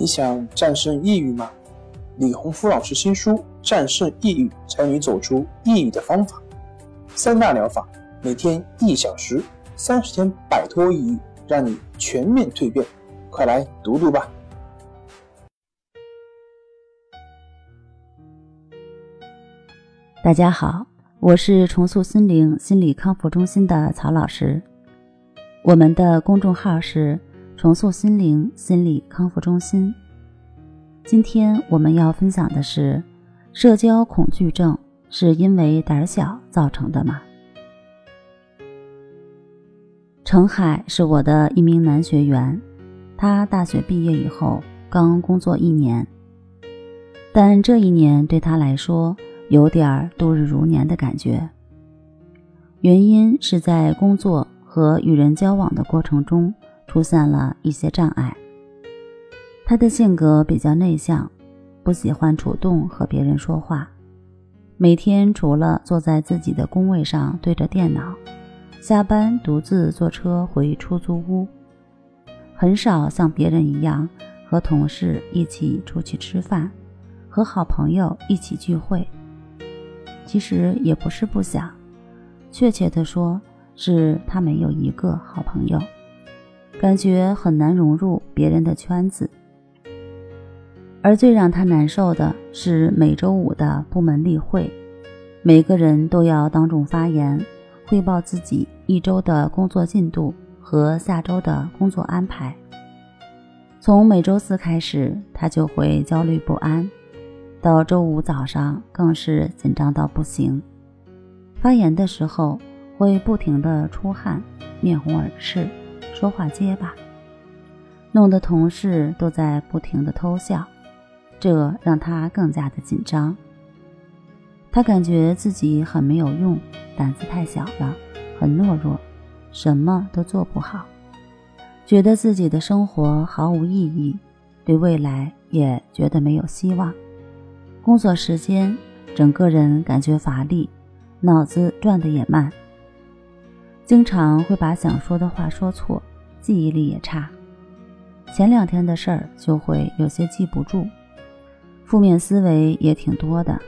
你想战胜抑郁吗？李洪福老师新书《战胜抑郁，教你走出抑郁的方法》，三大疗法，每天一小时，三十天摆脱抑郁，让你全面蜕变。快来读读吧！大家好，我是重塑心灵心理康复中心的曹老师。我们的公众号是重塑心灵心理康复中心。今天我们要分享的是：社交恐惧症是因为胆小造成的吗？程海是我的一名男学员，他大学毕业以后刚工作一年，但这一年对他来说有点度日如年的感觉。原因是在工作和与人交往的过程中出现了一些障碍。他的性格比较内向，不喜欢主动和别人说话。每天除了坐在自己的工位上对着电脑，下班独自坐车回出租屋，很少像别人一样和同事一起出去吃饭，和好朋友一起聚会。其实也不是不想，确切的说，是他没有一个好朋友，感觉很难融入别人的圈子。而最让他难受的是每周五的部门例会，每个人都要当众发言，汇报自己一周的工作进度和下周的工作安排。从每周四开始，他就会焦虑不安，到周五早上更是紧张到不行。发言的时候会不停地出汗，面红耳赤，说话结巴，弄得同事都在不停地偷笑。这让他更加的紧张。他感觉自己很没有用，胆子太小了，很懦弱，什么都做不好，觉得自己的生活毫无意义，对未来也觉得没有希望。工作时间，整个人感觉乏力，脑子转得也慢，经常会把想说的话说错，记忆力也差。前两天的事儿就会有些记不住。负面思维也挺多的，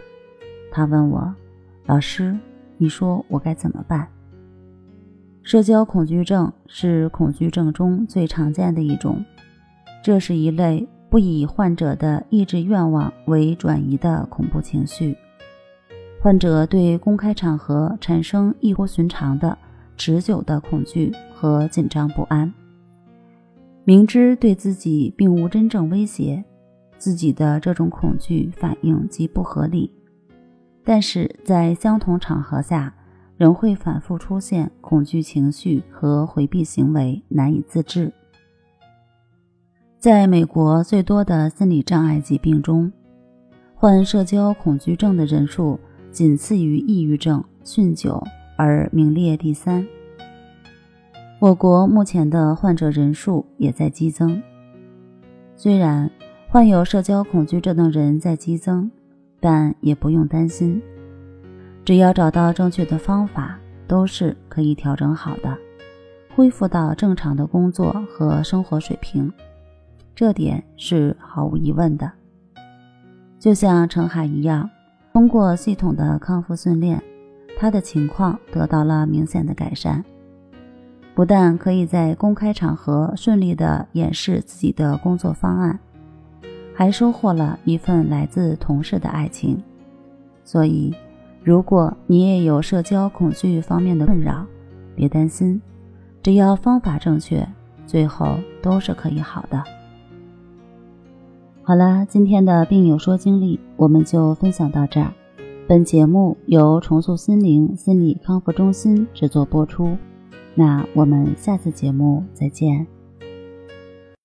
他问我：“老师，你说我该怎么办？”社交恐惧症是恐惧症中最常见的一种，这是一类不以患者的意志愿望为转移的恐怖情绪。患者对公开场合产生异乎寻常的、持久的恐惧和紧张不安，明知对自己并无真正威胁。自己的这种恐惧反应极不合理，但是在相同场合下，仍会反复出现恐惧情绪和回避行为，难以自制。在美国，最多的心理障碍疾病中，患社交恐惧症的人数仅次于抑郁症、酗酒，而名列第三。我国目前的患者人数也在激增，虽然。患有社交恐惧症的人在激增，但也不用担心，只要找到正确的方法，都是可以调整好的，恢复到正常的工作和生活水平，这点是毫无疑问的。就像程海一样，通过系统的康复训练，他的情况得到了明显的改善，不但可以在公开场合顺利地演示自己的工作方案。还收获了一份来自同事的爱情，所以，如果你也有社交恐惧方面的困扰，别担心，只要方法正确，最后都是可以好的。好了，今天的病友说经历我们就分享到这儿。本节目由重塑心灵心理康复中心制作播出，那我们下次节目再见。